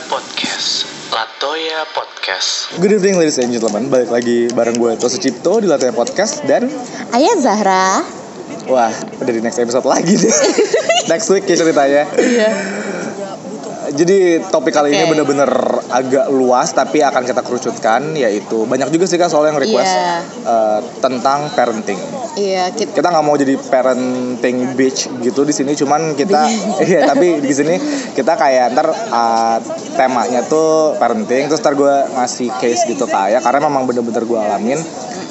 Podcast. Latoya Podcast. Good evening ladies and gentlemen, balik lagi bareng gue Tosu Cipto di Latoya Podcast dan Ayah Zahra. wah udah di next episode lagi deh. next week ya ceritanya. Iya. Jadi topik kali ini Oke. bener-bener agak luas tapi akan kita kerucutkan yaitu banyak juga sih kan soal yang request Iya. eh, tentang parenting. Iya, kita Kita nggak mau jadi parenting bitch gitu di sini cuman kita iya tapi di sini kita kayak ntar eh, temanya tuh parenting terus ntar gue ngasih case gitu ke Ayah karena memang bener-bener gue alamin.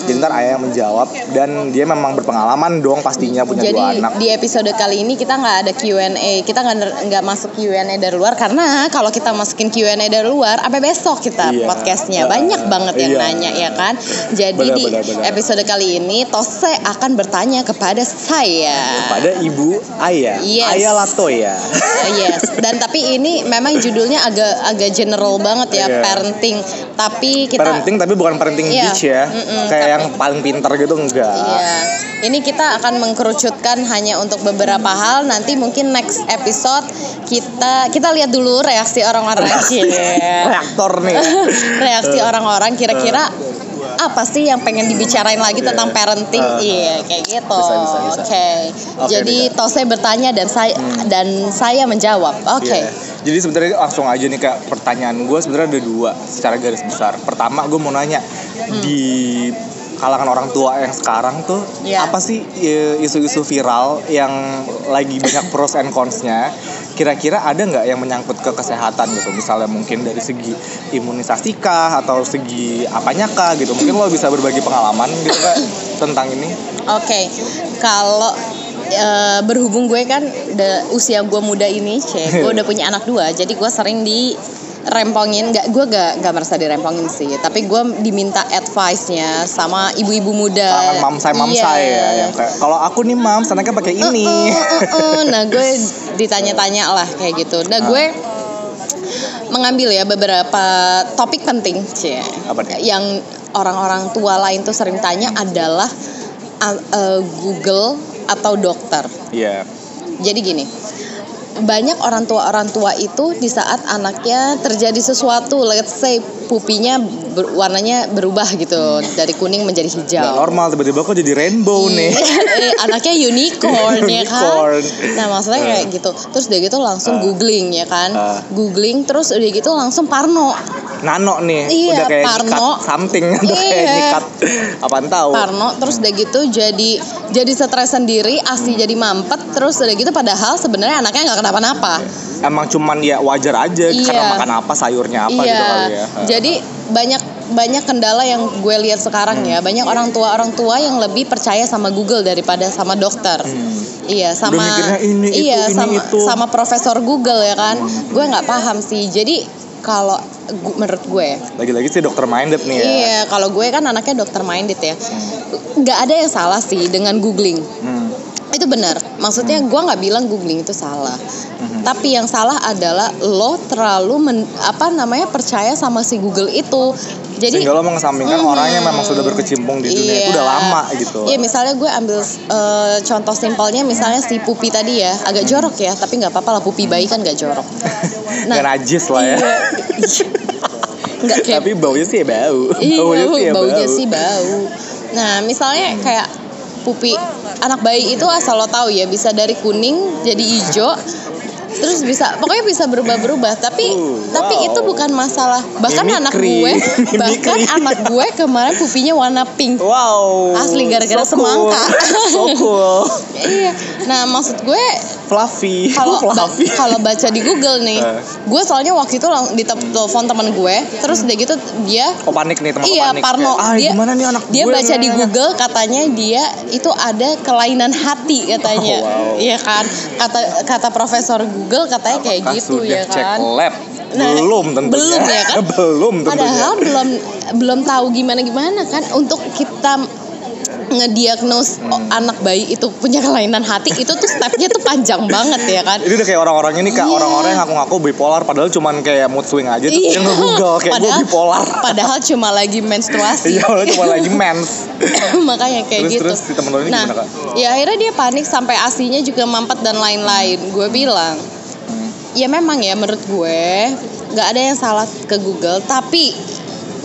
Jadi ntar Ayah yang menjawab dan dia memang berpengalaman dong pastinya punya dua jadi anak. di episode kali ini kita nggak ada Q&A, kita nggak nggak masuk Q&A dari luar karena kalau kita masukin Q&A dari luar, apa besok kita Iya. podcastnya Uh, banyak banget yang iya. nanya ya kan. Jadi Benar, di benar, benar. episode kali ini Tose akan bertanya kepada saya. Pada ibu Ayah, Yes. Ayah Latoya. Yes, dan tapi ini memang judulnya agak agak general banget ya Iya. parenting. Tapi kita parenting tapi bukan parenting Iya. bitch ya. Mm-mm, Kayak tapi- yang paling pintar gitu enggak. Iya. Ini kita akan mengkerucutkan hanya untuk beberapa hal. Nanti mungkin next episode kita kita lihat dulu reaksi orang-orang sih. Reaktor nih. reaksi orang-orang kira-kira apa sih yang pengen dibicarain lagi tentang parenting? Uh, iya, kayak gitu. Oke. Oke, Jadi bisa. Tose bertanya dan saya dan saya menjawab. Oke. Iya. Jadi sebenarnya langsung aja nih kak pertanyaan gue sebenarnya ada dua secara garis besar. Pertama gue mau nanya Hmm. di kalangan orang tua yang sekarang tuh Iya. apa sih e, isu-isu viral yang lagi banyak pros and cons-nya? Kira-kira ada nggak yang menyangkut ke kesehatan gitu? Misalnya mungkin dari segi imunisasi kah atau segi apanya kah gitu? Mungkin lo bisa berbagi pengalaman gitu kak tentang ini? Oke, kalau eh, berhubung gue kan udah usia gue muda ini, cek, gue udah punya anak dua, jadi gue sering di rempongin, nggak gue gak, gak merasa dirempongin sih, tapi gue diminta advice-nya sama ibu-ibu muda. kalangan mamsai mamsai Iya. ya yang kayak kalau aku nih mam anaknya pakai ini Uh, uh, uh. Nah gue ditanya-tanya lah kayak gitu. Nah gue mengambil ya beberapa topik penting, cie, yang orang-orang tua lain tuh sering tanya adalah uh, uh, Google atau dokter. Iya. Jadi gini, banyak orang tua orang tua itu di saat anaknya terjadi sesuatu, let's say pupinya ber- warnanya berubah gitu dari kuning menjadi hijau. normal tiba-tiba kok jadi rainbow nih. Eh, anaknya unicorn ya kan. Unicorn. Nah maksudnya kayak gitu. Terus udah gitu langsung Ah. googling ya kan. Ah. Googling terus udah gitu langsung parno. Nano nih, Iya, udah kayak Parno. nyikat something, udah kayak Iya. nyikat apaan tahu. Parno terus udah gitu jadi jadi stres sendiri, asi Hmm. jadi mampet terus udah gitu padahal sebenarnya anaknya nggak kenapa-napa. Emang cuman ya wajar aja Iya. karena makan apa sayurnya apa iya. gitu kali ya. Jadi banyak banyak kendala yang gue lihat sekarang Hmm. ya. Banyak orang tua orang tua yang lebih percaya sama Google daripada sama dokter. Iya sama ini, itu, iya ini, sama itu. sama profesor Google ya kan. Gue nggak paham sih. Jadi kalau gu- menurut gue Lagi-lagi sih dokter minded nih ya. Iya, kalau gue kan anaknya dokter minded ya. Nggak ada yang salah sih dengan googling. Hmm. Itu benar. Maksudnya gue nggak bilang googling itu salah. Tapi yang salah adalah lo terlalu men- apa namanya percaya sama si Google itu. Jadi Sehingga lo mengesampingkan Mhm. orang yang memang sudah berkecimpung di dunia itu Iya. udah lama gitu. Iya misalnya gue ambil eh, contoh simpelnya misalnya si pupi tadi ya agak jorok ya tapi nggak apa-apa lah pupi bayi kan nggak jorok. Gak najis lah ya. Iya. Nggak kayak Tapi baunya sih ya bau. Iya, baunya sih ya baunya bau. sih bau. Nah, misalnya kayak pupi anak bayi itu asal lo tahu ya bisa dari kuning jadi hijau terus bisa pokoknya bisa berubah-berubah tapi Uh, tapi wow. itu bukan masalah bahkan anak Mimikri. gue bahkan anak gue kemarin pupinya warna pink Wow. Asli gara-gara so cool. semangka. so cool. iya nah maksud gue Fluffy. kalau ba- fluffy. kalau baca di Google nih Eh. gue soalnya waktu itu lang- di telepon teman gue terus udah gitu dia Oh panik nih teman Iya panik. Parno Kayak, ah, dia gimana nih anak dia gue baca di nah." Google katanya dia itu ada kelainan hati katanya Oh, wow. iya kan kata kata profesor Google katanya kayak Apakah gitu sudah ya cek kan lab? Nah, belum tentunya. belum ya kan? belum tentunya. padahal belum belum tahu gimana gimana kan untuk kita ngediagnos Hmm. anak bayi itu punya kelainan hati itu tuh stepnya tuh panjang banget ya kan Ini udah kayak orang-orang ini kak, Iya. orang-orang yang ngaku-ngaku bipolar padahal cuman kayak mood swing aja tuh Iya. dia nge-google kayak gue Padahal- bipolar. padahal cuma lagi menstruasi Iya, cuma lagi mens. makanya kayak Terus- gitu. terus si temen lo ini nah, gimana, Kak? ya akhirnya dia panik sampai asinya juga mampet dan lain-lain. Gue bilang, Hmm. ya memang ya menurut gue nggak ada yang salah ke Google tapi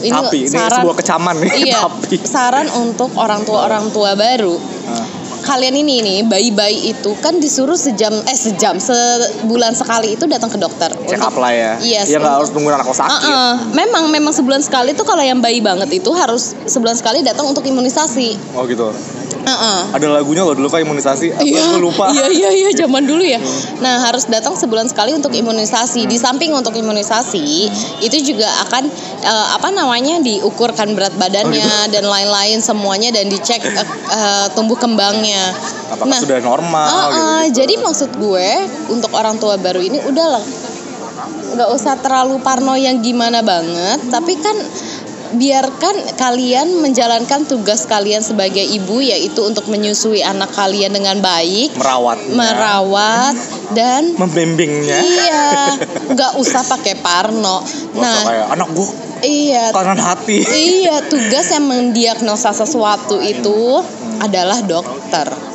ini, tapi ini saran sebuah kecaman nih iya tapi. saran untuk orang tua orang tua baru. Ah. kalian ini nih bayi-bayi itu kan disuruh sejam eh sejam sebulan sekali itu datang ke dokter. Check up lah ya. Yes, ya nggak untuk- harus tunggu anak sakit. Uh-uh. memang memang sebulan sekali tuh kalau yang bayi banget itu harus sebulan sekali datang untuk imunisasi. Oh gitu Uh-uh. ada lagunya loh dulu kan imunisasi Iya, gue lupa Iya iya iya zaman dulu ya. Nah harus datang sebulan sekali untuk imunisasi. Di samping untuk imunisasi itu juga akan eh, apa namanya diukurkan berat badannya Oh, gitu. dan lain-lain semuanya dan dicek eh, eh, tumbuh kembangnya. apakah sudah normal uh-uh, gitu, gitu. jadi maksud gue untuk orang tua baru ini udahlah nggak usah terlalu parno yang gimana banget, tapi kan biarkan kalian menjalankan tugas kalian sebagai ibu yaitu untuk menyusui anak kalian dengan baik, merawat merawat dan membimbingnya iya, nggak usah pakai parno. Nah, kayak anak gue iya, kanan hati iya tugas yang mendiagnosa sesuatu itu adalah dokter.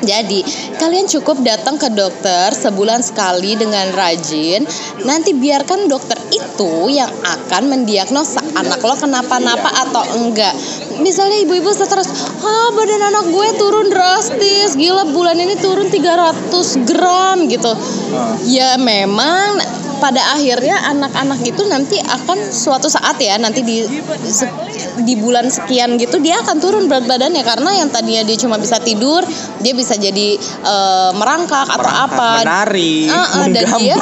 Jadi, kalian cukup datang ke dokter sebulan sekali dengan rajin. Nanti biarkan dokter itu yang akan mendiagnosa anak lo kenapa-napa atau enggak. Misalnya ibu-ibu stres, ah badan anak gue turun drastis, gila bulan ini turun 300 gram gitu. Ah. Ya memang pada akhirnya anak-anak itu nanti akan suatu saat ya nanti di di bulan sekian gitu dia akan turun berat badannya. Karena yang tadinya dia cuma bisa tidur dia bisa jadi eh, merangkak atau Merangkak, apa. menari Ah, ah, dan dia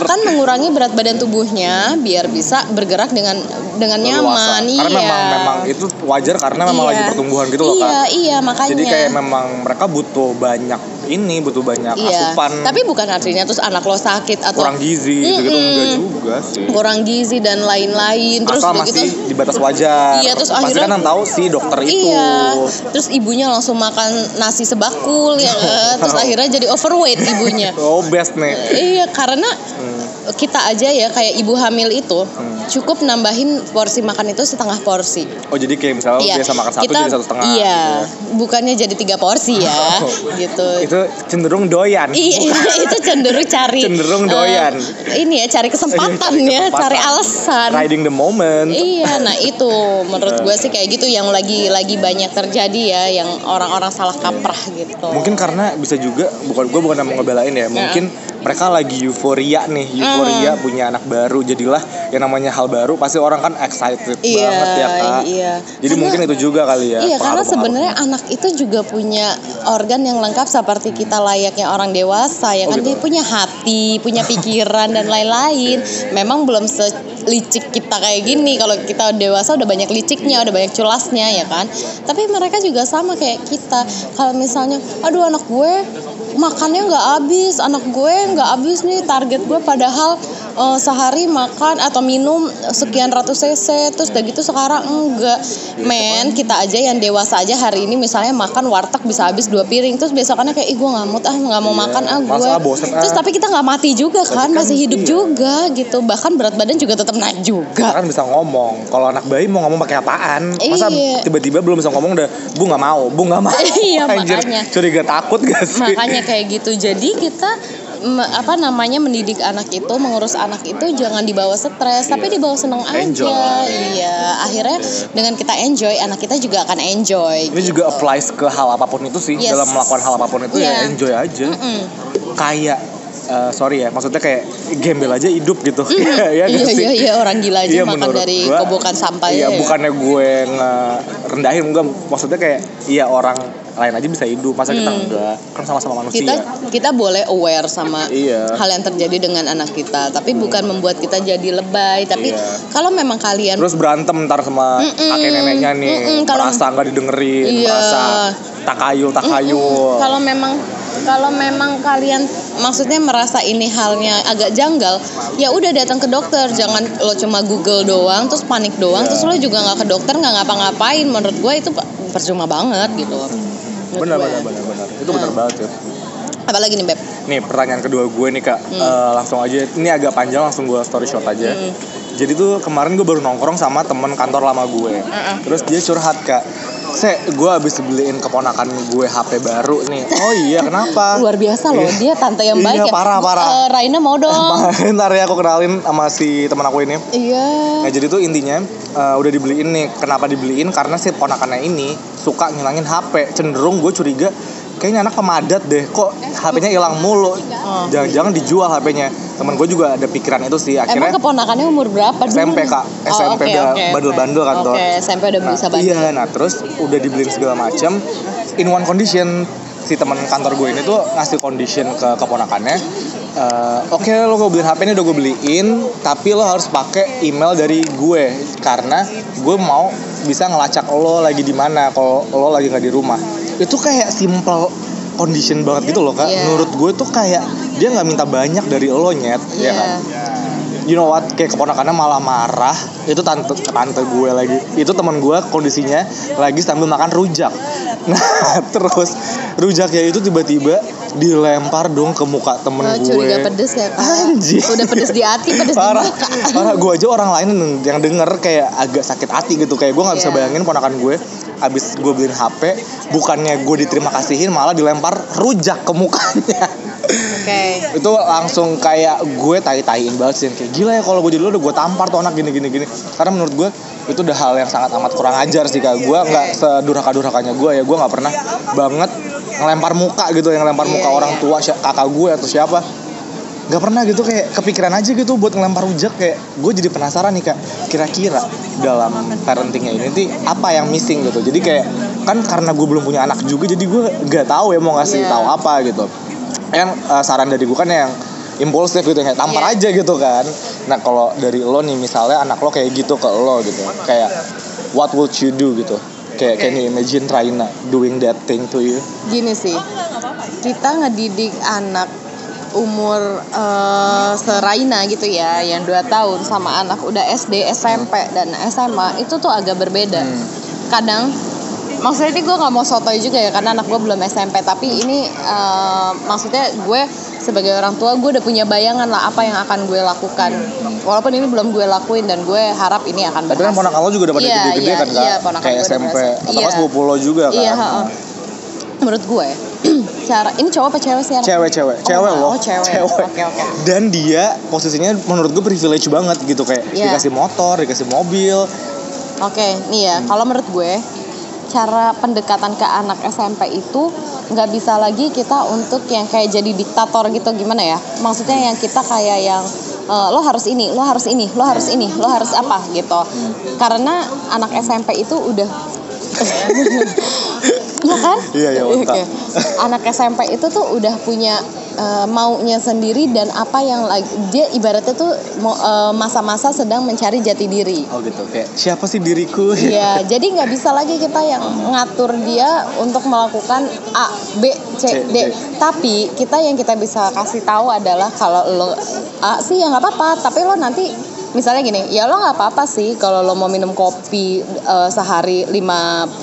akan mengurangi berat badan tubuhnya biar bisa bergerak dengan dengan nyaman karena iya memang memang itu wajar karena memang Iya. lagi pertumbuhan gitu loh iya kan iya makanya jadi kayak memang mereka butuh banyak ini butuh banyak iya asupan tapi bukan artinya terus anak lo sakit atau kurang gizi gitu gitu Mm-mm. enggak juga sih kurang gizi dan lain-lain terus asal udah masih gitu di batas wajar Iya, terus pasti akhirnya- kan tahu si dokter itu Iya, terus ibunya langsung makan nasi sebakul ya kan? Terus akhirnya jadi overweight ibunya. oh best nih Iya, karena Hmm. kita aja ya kayak ibu hamil itu Hmm. Cukup nambahin porsi makan itu setengah porsi. oh jadi kayak misalnya Iya, biasa makan satu kita, jadi satu setengah Iya, gitu bukannya jadi tiga porsi ya, Oh. gitu. ya. itu cenderung doyan Iya, itu cenderung cari Cenderung eh, doyan. ini ya, cari kesempatan cari ya, cari alasan. riding the moment Iya, nah itu menurut gue sih kayak gitu yang lagi lagi banyak terjadi ya, yang orang-orang salah kaprah gitu. mungkin karena bisa juga bukan gue bukan mau ngebelain ya mungkin mereka lagi euforia nih euforia Hmm. punya anak baru jadilah yang namanya hal baru pasti orang kan excited Iya, banget ya kak iya. jadi Karena- mungkin itu juga kali ya Iya, karena sebenarnya anak itu juga punya organ yang lengkap seperti kita layaknya orang dewasa ya Oh, kan gitu. dia punya hati, punya pikiran dan lain-lain. Memang belum selicik kita kayak gini. Kalau kita dewasa udah banyak liciknya, udah banyak culasnya ya kan. Tapi mereka juga sama kayak kita. Kalau misalnya, aduh anak gue makannya nggak habis, anak gue nggak habis nih target gue padahal eh, sehari makan atau minum sekian ratus cc terus udah gitu sekarang enggak. Men kita aja yang dewasa aja hari ini misalnya makan warteg bisa habis dua piring terus besokannya kayak ih gue nggak mood ah nggak mau Iya, makan ah gue ah, terus tapi kita nggak mati juga kan, kan masih hidup iya. juga gitu. Bahkan berat badan juga tetap naik juga. Kan bisa ngomong kalau anak bayi mau ngomong pakai apaan? Masa Iya. tiba-tiba belum bisa ngomong udah bu nggak mau bu nggak mau. Iya, Anjir, makanya. curiga takut gak sih? Makanya kayak gitu. Jadi kita me- apa namanya mendidik anak itu mengurus anak itu jangan dibawa stres tapi dibawa seneng aja. Enjoy. iya. Akhirnya dengan kita enjoy anak kita juga akan enjoy ini juga applies ke hal apa pun itu sih. Yes. dalam melakukan hal apa pun itu ya Iya. enjoy aja. Mm-mm. kayak eh, sorry ya maksudnya kayak gembel aja hidup gitu. Ya iya nggak sih? iya iya orang gila aja Iya, makan dari gua, kobokan sampah iya ya bukannya gue ngerendahin enggak maksudnya kayak iya orang lain aja bisa hidup masa kita enggak kan sama-sama manusia Hmm. kita kita boleh aware sama Iya. hal yang terjadi dengan anak kita tapi bukan membuat kita jadi lebay tapi Iya. kalau memang kalian terus berantem ntar sama Mm-mm. kakek neneknya nih Mm-mm, kalau- merasa nggak didengerin Iya. merasa takayul takayul kalau memang kalau memang kalian maksudnya merasa ini halnya agak janggal ya udah datang ke dokter jangan lo cuma Google doang terus panik doang Iya. terus lo juga nggak ke dokter nggak ngapa-ngapain menurut gue itu percuma banget gitu. Benar benar benar benar. Itu benar Nah. banget ya apalagi nih beb? Nih pertanyaan kedua gue nih kak. Hmm. Eh, langsung aja. Ini agak panjang langsung gue story short aja. Hmm. Jadi tuh kemarin gue baru nongkrong sama temen kantor lama gue Uh-uh. terus dia curhat kak Se, gue abis dibeliin keponakan gue HP baru nih. Oh iya, kenapa? luar biasa loh dia tante yang Iya, baik ya parah, parah. Eh, Raina mau dong Ntar ya aku kenalin sama si teman aku ini. iya Nah jadi tuh intinya eh, udah dibeliin nih. Kenapa dibeliin? Karena si ponakannya ini suka ngilangin HP. Cenderung gue curiga kayaknya anak pemadat deh. Kok HP-nya hilang mulu? Oh. Jangan-jangan dijual HP-nya. Temen gue juga ada pikiran itu sih. Emang Akhirnya keponakannya umur berapa dulu? SMP, Kak. SMP oke, udah oke, bandel-bandel kan, tuh. SMP udah Nah, bisa bandel. Iya, nah terus udah dibeliin segala macam. In one condition si teman kantor gue ini tuh ngasih condition ke keponakannya. eh, Oke lo gue beliin HP ini udah gue beliin, tapi lo harus pakai email dari gue karena gue mau bisa ngelacak lo lagi di mana kalau lo lagi nggak di rumah. Itu kayak simple condition banget gitu loh kak. Iya. Menurut gue tuh kayak dia nggak minta banyak dari lo nyet, ya Iya. kan? you know what? Kayak keponakannya malah marah. Itu tante tante gue lagi. Itu teman gue kondisinya lagi sambil makan rujak. Nah terus rujaknya itu tiba-tiba dilempar dong ke muka temen Oh, gue. curiga pedes ya kak. Anjir. Udah pedes di hati, pedes parah. di muka. Parah. Gue aja orang lain yang denger kayak agak sakit hati gitu. Kayak gue nggak bisa Iya. bayangin ponakan gue abis gue beliin HP bukannya gue diterima kasihin malah dilempar rujak ke mukanya. Oke. Itu langsung kayak gue tai-taiin banget sih kayak gila ya kalau gue jadi udah gue tampar tuh anak gini gini gini. Karena menurut gue itu udah hal yang sangat amat kurang ajar sih kak. Gue nggak sedurhaka durhakanya gue ya gue nggak pernah banget ngelempar muka gitu yang ngelempar muka Iya, orang iya. tua kakak gue atau siapa nggak pernah gitu kayak kepikiran aja gitu buat ngelempar rujak kayak gue jadi penasaran nih kak. Kira-kira dalam parentingnya ini tuh apa yang missing gitu? Jadi kayak kan karena gue belum punya anak juga jadi gue nggak tahu ya mau ngasih Iya. tahu apa gitu. Yang eh, saran dari gue kan yang impulsif gitu kayak tampar Iya. aja gitu kan. Nah kalau dari lo nih misalnya anak lo kayak gitu ke lo gitu kayak what would you do? gitu. Kayak can you imagine Raina doing that thing to you? Gini sih Kita ngedidik anak umur eh, seraina gitu ya yang 2 tahun sama anak udah SD, SMP dan SMA itu tuh agak berbeda. Hmm. Kadang maksudnya ini gue nggak mau sotoy juga ya karena anak gue belum SMP tapi ini eh, maksudnya gue sebagai orang tua gue udah punya bayangan lah apa yang akan gue lakukan walaupun ini belum gue lakuin dan gue harap ini akan tapi kan berhasil. ponakan lo juga udah pada Iya, gede-gede iya, kan kak iya, kayak SMP atau Iya. kan sepupu lo juga kan Iya, menurut gue cara ini cowok apa cewek sih anak? cewek-cewek Oh, cewek loh oh, cewek. Oke, oke. dan dia posisinya menurut gue privilege banget gitu kayak Iya. dikasih motor dikasih mobil Oke, nih ya, kalau menurut gue cara pendekatan ke anak SMP itu nggak bisa lagi kita untuk yang kayak jadi diktator gitu gimana ya? Maksudnya yang kita kayak yang eh, lo harus ini, lo harus ini, lo harus ini, lo harus apa gitu. Karena anak SMP itu udah Iya kan? Iya, iya. Oke. Anak SMP itu tuh udah punya eh, maunya sendiri dan apa yang lagi dia ibaratnya tuh eh, masa-masa sedang mencari jati diri. oh gitu kayak siapa sih diriku Iya, jadi nggak bisa lagi kita yang ngatur dia untuk melakukan A, B, C, C, D. D. Tapi kita yang kita bisa kasih tahu adalah kalau lo A sih ya nggak apa-apa, tapi lo nanti misalnya gini, ya lo nggak apa-apa sih kalau lo mau minum kopi eh, sehari 5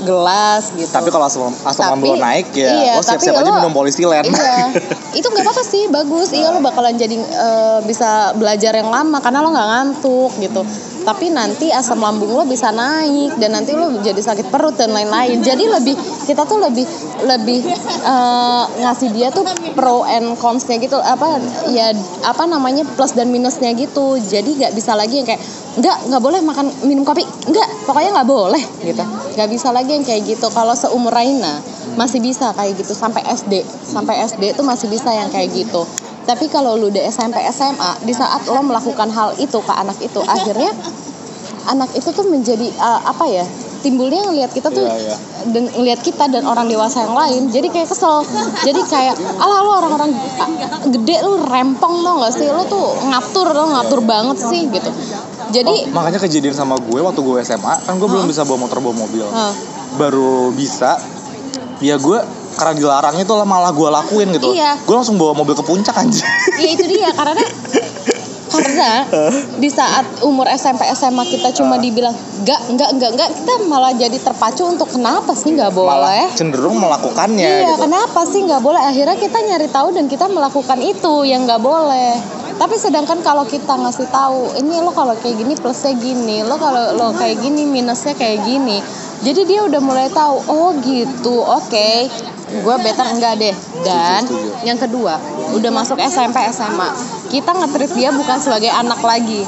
gelas gitu. tapi kalau asam asam lambung lo naik ya iya, lo siap-siap aja lo- minum polisilen Iya, itu nggak apa-apa sih, bagus. Iya lo bakalan jadi eh, bisa belajar yang lama karena lo nggak ngantuk gitu. Tapi nanti asam lambung lo bisa naik dan nanti lo jadi sakit perut dan lain-lain. Jadi lebih kita tuh lebih lebih eh, ngasih dia tuh pro and cons-nya gitu. Apa ya apa namanya plus dan minusnya gitu. Jadi nggak bisa lagi yang kayak nggak nggak boleh makan minum kopi. Nggak pokoknya nggak boleh gitu. Nggak bisa lagi yang kayak gitu. Kalau seumur Raina masih bisa kayak gitu. Sampai SD sampai SD itu masih bisa yang kayak gitu tapi kalau lu udah SMP SMA di saat lo melakukan hal itu ke anak itu akhirnya anak itu tuh menjadi uh, apa ya timbulnya ngelihat kita tuh iya. dan ngelihat kita dan orang dewasa yang lain jadi kayak kesel. Jadi kayak ala lo orang-orang ah, gede lu rempong tau gak sih? Lo tuh ngatur lo ngatur banget sih gitu. Jadi Oh, makanya kejadian sama gue waktu gue SMA kan gue belum bisa bawa motor bawa mobil. Hah. baru bisa ya gue karena dilarangnya tuh lah malah gue lakuin gitu. Iya. gue langsung bawa mobil ke puncak anjir ya itu dia karena karena di saat umur SMP SMA kita cuma dibilang enggak enggak enggak enggak kita malah jadi terpacu untuk kenapa sih nggak malah boleh? cenderung melakukannya iya gitu. Kenapa sih nggak boleh? Akhirnya kita nyari tahu dan kita melakukan itu yang nggak boleh tapi sedangkan kalau kita ngasih tahu ini lo kalau kayak gini plusnya gini lo kalau lo kayak gini minusnya kayak gini. Jadi dia udah mulai tahu oh gitu oke gue better enggak deh. Dan yang kedua udah masuk SMP SMA kita nge-treat dia bukan sebagai anak lagi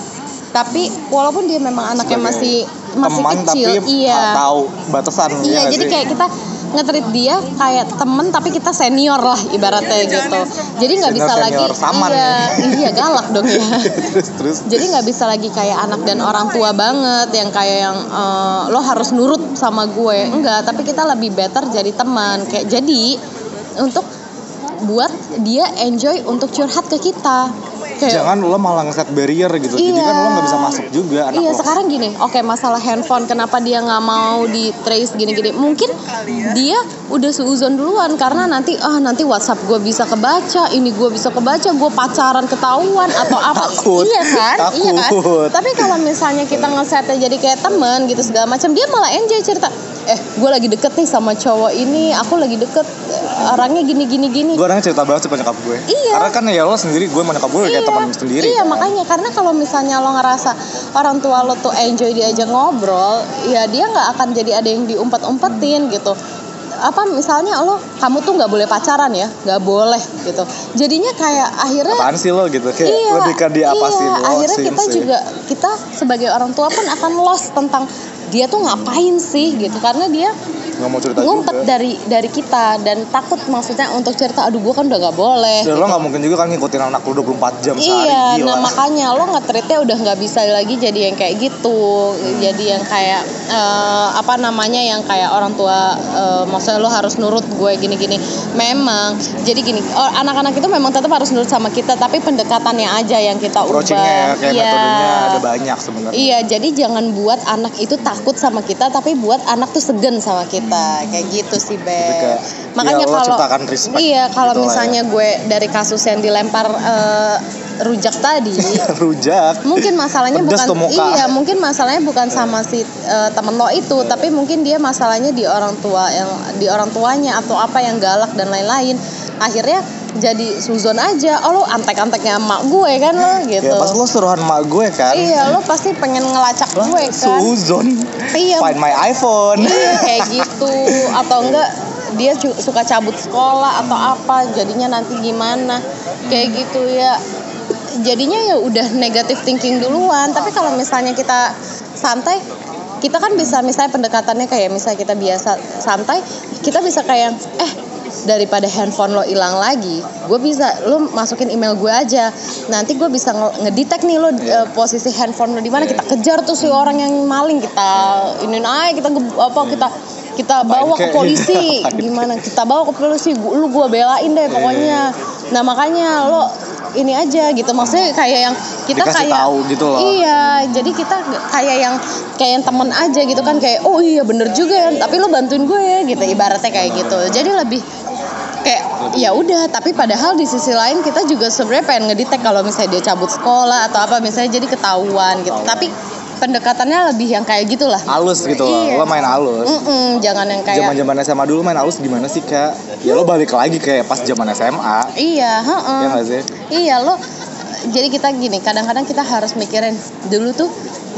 tapi walaupun dia memang anaknya masih masih teman kecil tapi iya. nggak tahu batasan Iya, ya nggak jadi sih? kayak kita nge-treat dia kayak temen tapi kita senior lah ibaratnya gitu. Jadi nggak bisa lagi Senior-senior saman iya, iya galak dong ya. terus terus Jadi nggak bisa lagi kayak anak dan orang tua banget yang kayak yang eh, lo harus nurut sama gue. Enggak, tapi kita lebih better jadi teman. Kayak jadi untuk buat dia enjoy untuk curhat ke kita. Kayak, jangan lo malah ngeset barrier gitu jadi Iya. kan lo nggak bisa masuk juga anak Iya lo sekarang gini, oke masalah handphone kenapa dia nggak mau di trace gini-gini? Mungkin dia udah seuzon duluan karena nanti ah nanti WhatsApp gue bisa kebaca, ini gue bisa kebaca, gue pacaran ketahuan atau apa? Takut. Iya kan, iya kan. Takut. Tapi kalau misalnya kita ngesetnya jadi kayak temen gitu segala macam, dia malah enjoy cerita. Eh, gue lagi deket nih sama cowok ini, aku lagi deket orangnya gini gini gini. gue orangnya cerita banget sama nyokap gue Iya. karena kan ya lo sendiri gue sama nyokap gue kayak teman sendiri Iya kan. makanya karena kalau misalnya lo ngerasa orang tua lo tuh enjoy diajak ngobrol, ya dia nggak akan jadi ada yang diumpet-umpetin gitu. Apa misalnya lo kamu tuh nggak boleh pacaran ya, nggak boleh gitu. Jadinya kayak akhirnya apaan sih lo gitu kayak iya, lebih ke dia apa sih iya, lo akhirnya sih, kita sih. juga kita sebagai orang tua pun akan lost tentang dia tuh ngapain sih gitu karena dia nggak mau cerita ngumpet juga. dari dari kita dan takut maksudnya untuk cerita aduh gue kan udah nggak boleh. Dan lo nggak mungkin juga kan ngikutin anak lo 24 jam sehari Iya, nah makanya lo nge-treatnya udah nggak bisa lagi jadi yang kayak gitu, jadi yang kayak eh, apa namanya yang kayak orang tua, eh, maksudnya lo harus nurut gue gini-gini. Memang, jadi gini, anak-anak itu memang tetap harus nurut sama kita, tapi pendekatannya aja yang kita ubah. ya kayak Iya. metodenya ada banyak sebenarnya. Iya, jadi jangan buat anak itu takut sama kita, tapi buat anak tuh segan sama kita, kayak gitu sih, Be. Makanya ya, lo kalau ciptakan respect iya, kalau gitu lah ya. misalnya gue dari kasus yang dilempar eh, rujak tadi, rujak. mungkin masalahnya Pedes bukan iya mungkin masalahnya bukan sama si eh, temen lo itu tapi mungkin dia masalahnya di orang tua yang di orang tuanya atau apa yang galak dan lain-lain. Akhirnya jadi suzon aja. Oh lo antek-anteknya emak gue kan lo gitu. ya pas lo suruhan mak gue kan. Iya lo pasti pengen ngelacak gue kan. Suzon? Iya. Find my iPhone. Iya kayak gitu. Atau enggak dia suka cabut sekolah atau apa jadinya nanti gimana. Kayak gitu ya. Jadinya ya udah negatif thinking duluan. Tapi kalau misalnya kita santai kita kan bisa misalnya pendekatannya kayak misalnya kita biasa santai kita bisa kayak eh daripada handphone lo hilang lagi gue bisa lo masukin email gue aja. Nanti gue bisa nge- ngedetect nih lo eh, posisi handphone lo di mana. Kita kejar tuh si orang yang maling. Kita ini aja kita apa kita kita bawa ke polisi. gimana? Kita bawa ke polisi. Lu gue belain deh pokoknya. Nah makanya lo ini aja gitu. Maksudnya kayak yang kita Dikasih kayak tahu gitu loh. iya jadi kita kayak yang kayak yang temen aja gitu kan. Kayak oh iya bener juga ya tapi lo bantuin gue ya gitu. Ibaratnya kayak gitu. Jadi lebih kayak ya udah tapi padahal di sisi lain kita juga sebenarnya pengen ngedetect kalau misalnya dia cabut sekolah atau apa misalnya jadi ketahuan gitu. Tapi pendekatannya lebih yang kayak gitulah. Halus gitu loh. Iya. lo main halus. Mm-mm, jangan yang kayak zaman zaman SMA dulu main halus gimana sih kak? Ya lo balik lagi kayak pas zaman SMA iya heeh. ya sih? Iya lo jadi kita gini kadang-kadang kita harus mikirin dulu tuh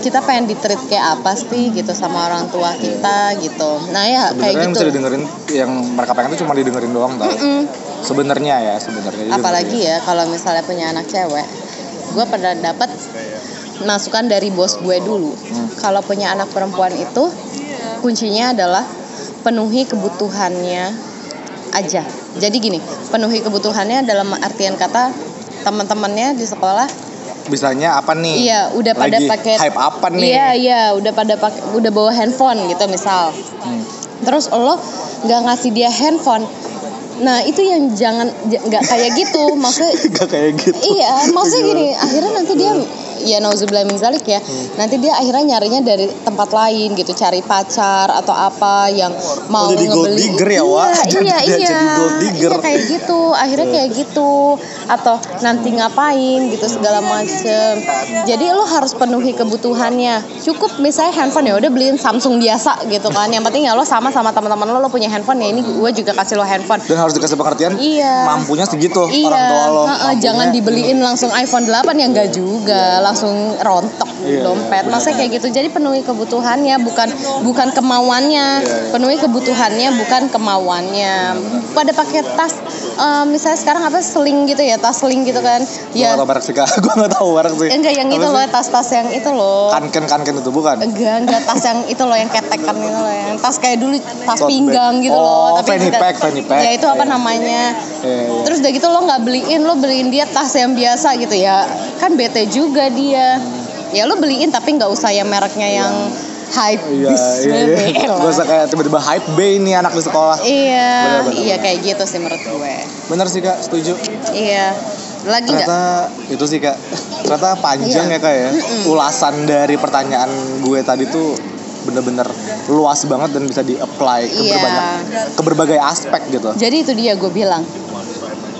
kita pengen di treat kayak apa sih gitu sama orang tua kita gitu. Nah ya sebenarnya kayak yang gitu. bisa didengerin yang mereka pengen tuh cuma didengerin doang tau Mm-mm. sebenarnya ya sebenarnya Apalagi ya kalau misalnya punya anak cewek, gue pernah dapat masukan dari bos gue dulu. Hmm. Kalau punya anak perempuan itu kuncinya adalah penuhi kebutuhannya aja. Jadi gini, penuhi kebutuhannya dalam artian kata teman-temannya di sekolah bisanya apa nih Iya, udah pada pakai hype apa nih Iya, iya, udah pada pakai udah bawa handphone gitu misal. Hmm. Terus lo nggak ngasih dia handphone. Nah, itu yang jangan nggak kayak gitu. Maksudnya Gak kayak gitu iya, maksudnya gini, akhirnya nanti dia ya nauzubillah min zalik ya. Nanti dia akhirnya nyarinya dari tempat lain gitu, cari pacar atau apa yang mau jadi gold ngebeli. digger ya, Wak? Iya, Dia iya, jadi gold digger. Iya, kayak gitu. Akhirnya kayak gitu atau nanti ngapain gitu segala macem. Jadi lo harus penuhi kebutuhannya. Cukup misalnya handphone ya udah beliin Samsung biasa gitu kan. Yang penting ya lo sama sama teman-teman lo lo punya handphone ya ini gue juga kasih lo handphone. dan harus dikasih pengertian Iya. mampunya segitu Iya, orang tua lo jangan dibeliin langsung iPhone 8 ya enggak juga. Langsung rontok Iya, dompet. iya, Maksudnya kayak gitu. Jadi penuhi kebutuhannya bukan bukan kemauannya. Iya, Penuhi kebutuhannya bukan kemauannya. Pada pakai tas eh, misalnya sekarang apa sling gitu ya, tas sling gitu kan. Gua Ya tau merek sih kak Gue gak tau merek sih enggak yang Apa itu sih? loh, tas-tas yang itu loh. Kanken kanken itu bukan Enggak, enggak tas yang itu loh yang ketekan itu loh yang tas kayak dulu tas Tote pinggang bag. gitu Oh, loh. fanny tidak- pack, fanny pack. Ya itu apa Iya. namanya? Iya, iya. Terus udah gitu lo nggak beliin, lo beliin dia tas yang biasa gitu ya. Kan bete juga dia. Ya lo beliin tapi nggak usah yang mereknya yang hype Iya iya iya Gue usah kayak tiba-tiba hype bay nih anak di sekolah Iya, Bener, bener, iya bener. kayak gitu sih menurut gue. Bener sih kak setuju Iya. Lagi ternyata itu sih kak ternyata panjang Iya. ya kak ya Mm-mm. ulasan dari pertanyaan gue tadi tuh bener-bener luas banget dan bisa di-apply ke Iya. berbagai ke berbagai aspek gitu Jadi itu dia gue bilang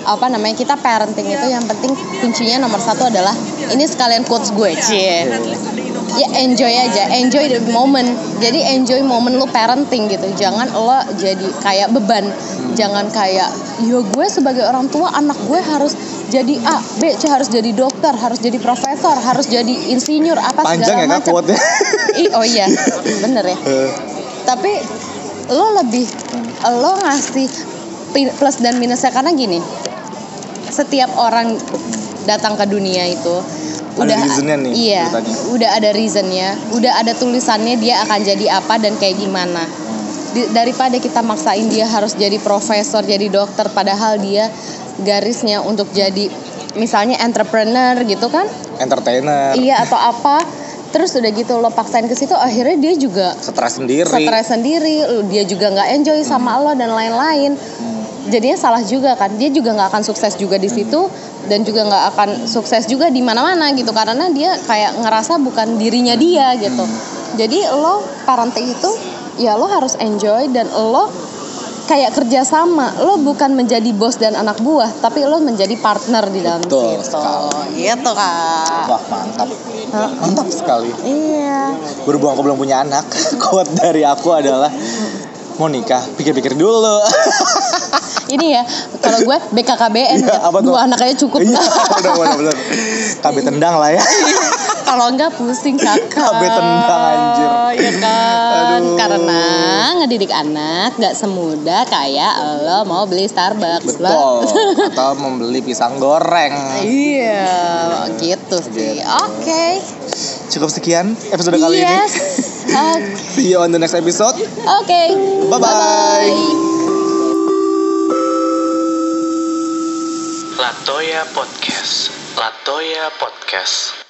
apa namanya kita parenting itu yang penting kuncinya nomor satu adalah ini sekalian quotes gue cie ya enjoy aja enjoy the moment. Jadi enjoy moment lo parenting gitu. Jangan lo jadi kayak beban. Jangan kayak yo gue sebagai orang tua anak gue harus jadi A B C harus jadi dokter harus jadi profesor harus jadi insinyur apa panjang ya segala kak macam quote-nya? Ih, oh iya bener ya. Eh, tapi lo lebih lo ngasih plus dan minusnya. Karena gini setiap orang datang ke dunia itu Ada udah reasonnya nih iya ceritanya. udah ada reasonnya udah ada tulisannya dia akan jadi apa dan kayak gimana. Di- daripada kita maksain dia harus jadi profesor jadi dokter padahal dia garisnya untuk jadi misalnya entrepreneur gitu kan? Entertainer. Iya atau apa. Terus udah gitu lo paksain ke situ akhirnya dia juga stres sendiri. stres sendiri dia juga nggak enjoy sama lo dan lain-lain jadinya salah juga kan. Dia juga nggak akan sukses juga di situ dan juga nggak akan sukses juga di mana-mana gitu karena dia kayak ngerasa bukan dirinya dia gitu. Jadi lo parenting itu ya lo harus enjoy dan lo kayak kerja sama. Lo bukan menjadi bos dan anak buah tapi lo menjadi partner di dalam Betul situ. sekali. gitu kak. Wah mantap. Heeh. mantap sekali. Iya. Berhubung aku belum punya anak quote dari aku adalah mau nikah pikir-pikir dulu ini ya kalau gue BKKBN ya, apa tuh? dua anak aja cukup iya udah udah bener KB tendang lah ya kalau enggak pusing kakak KB tendang, anjir. ya kan Aduh. karena ngedidik anak nggak semudah kayak lo mau beli Starbucks betul atau membeli pisang goreng iya gitu sih Gitu. oke cukup sekian episode kali ini yes oke see you on the next episode Oke. Bye-bye. Bye-bye. Latoya Podcast. Latoya Podcast.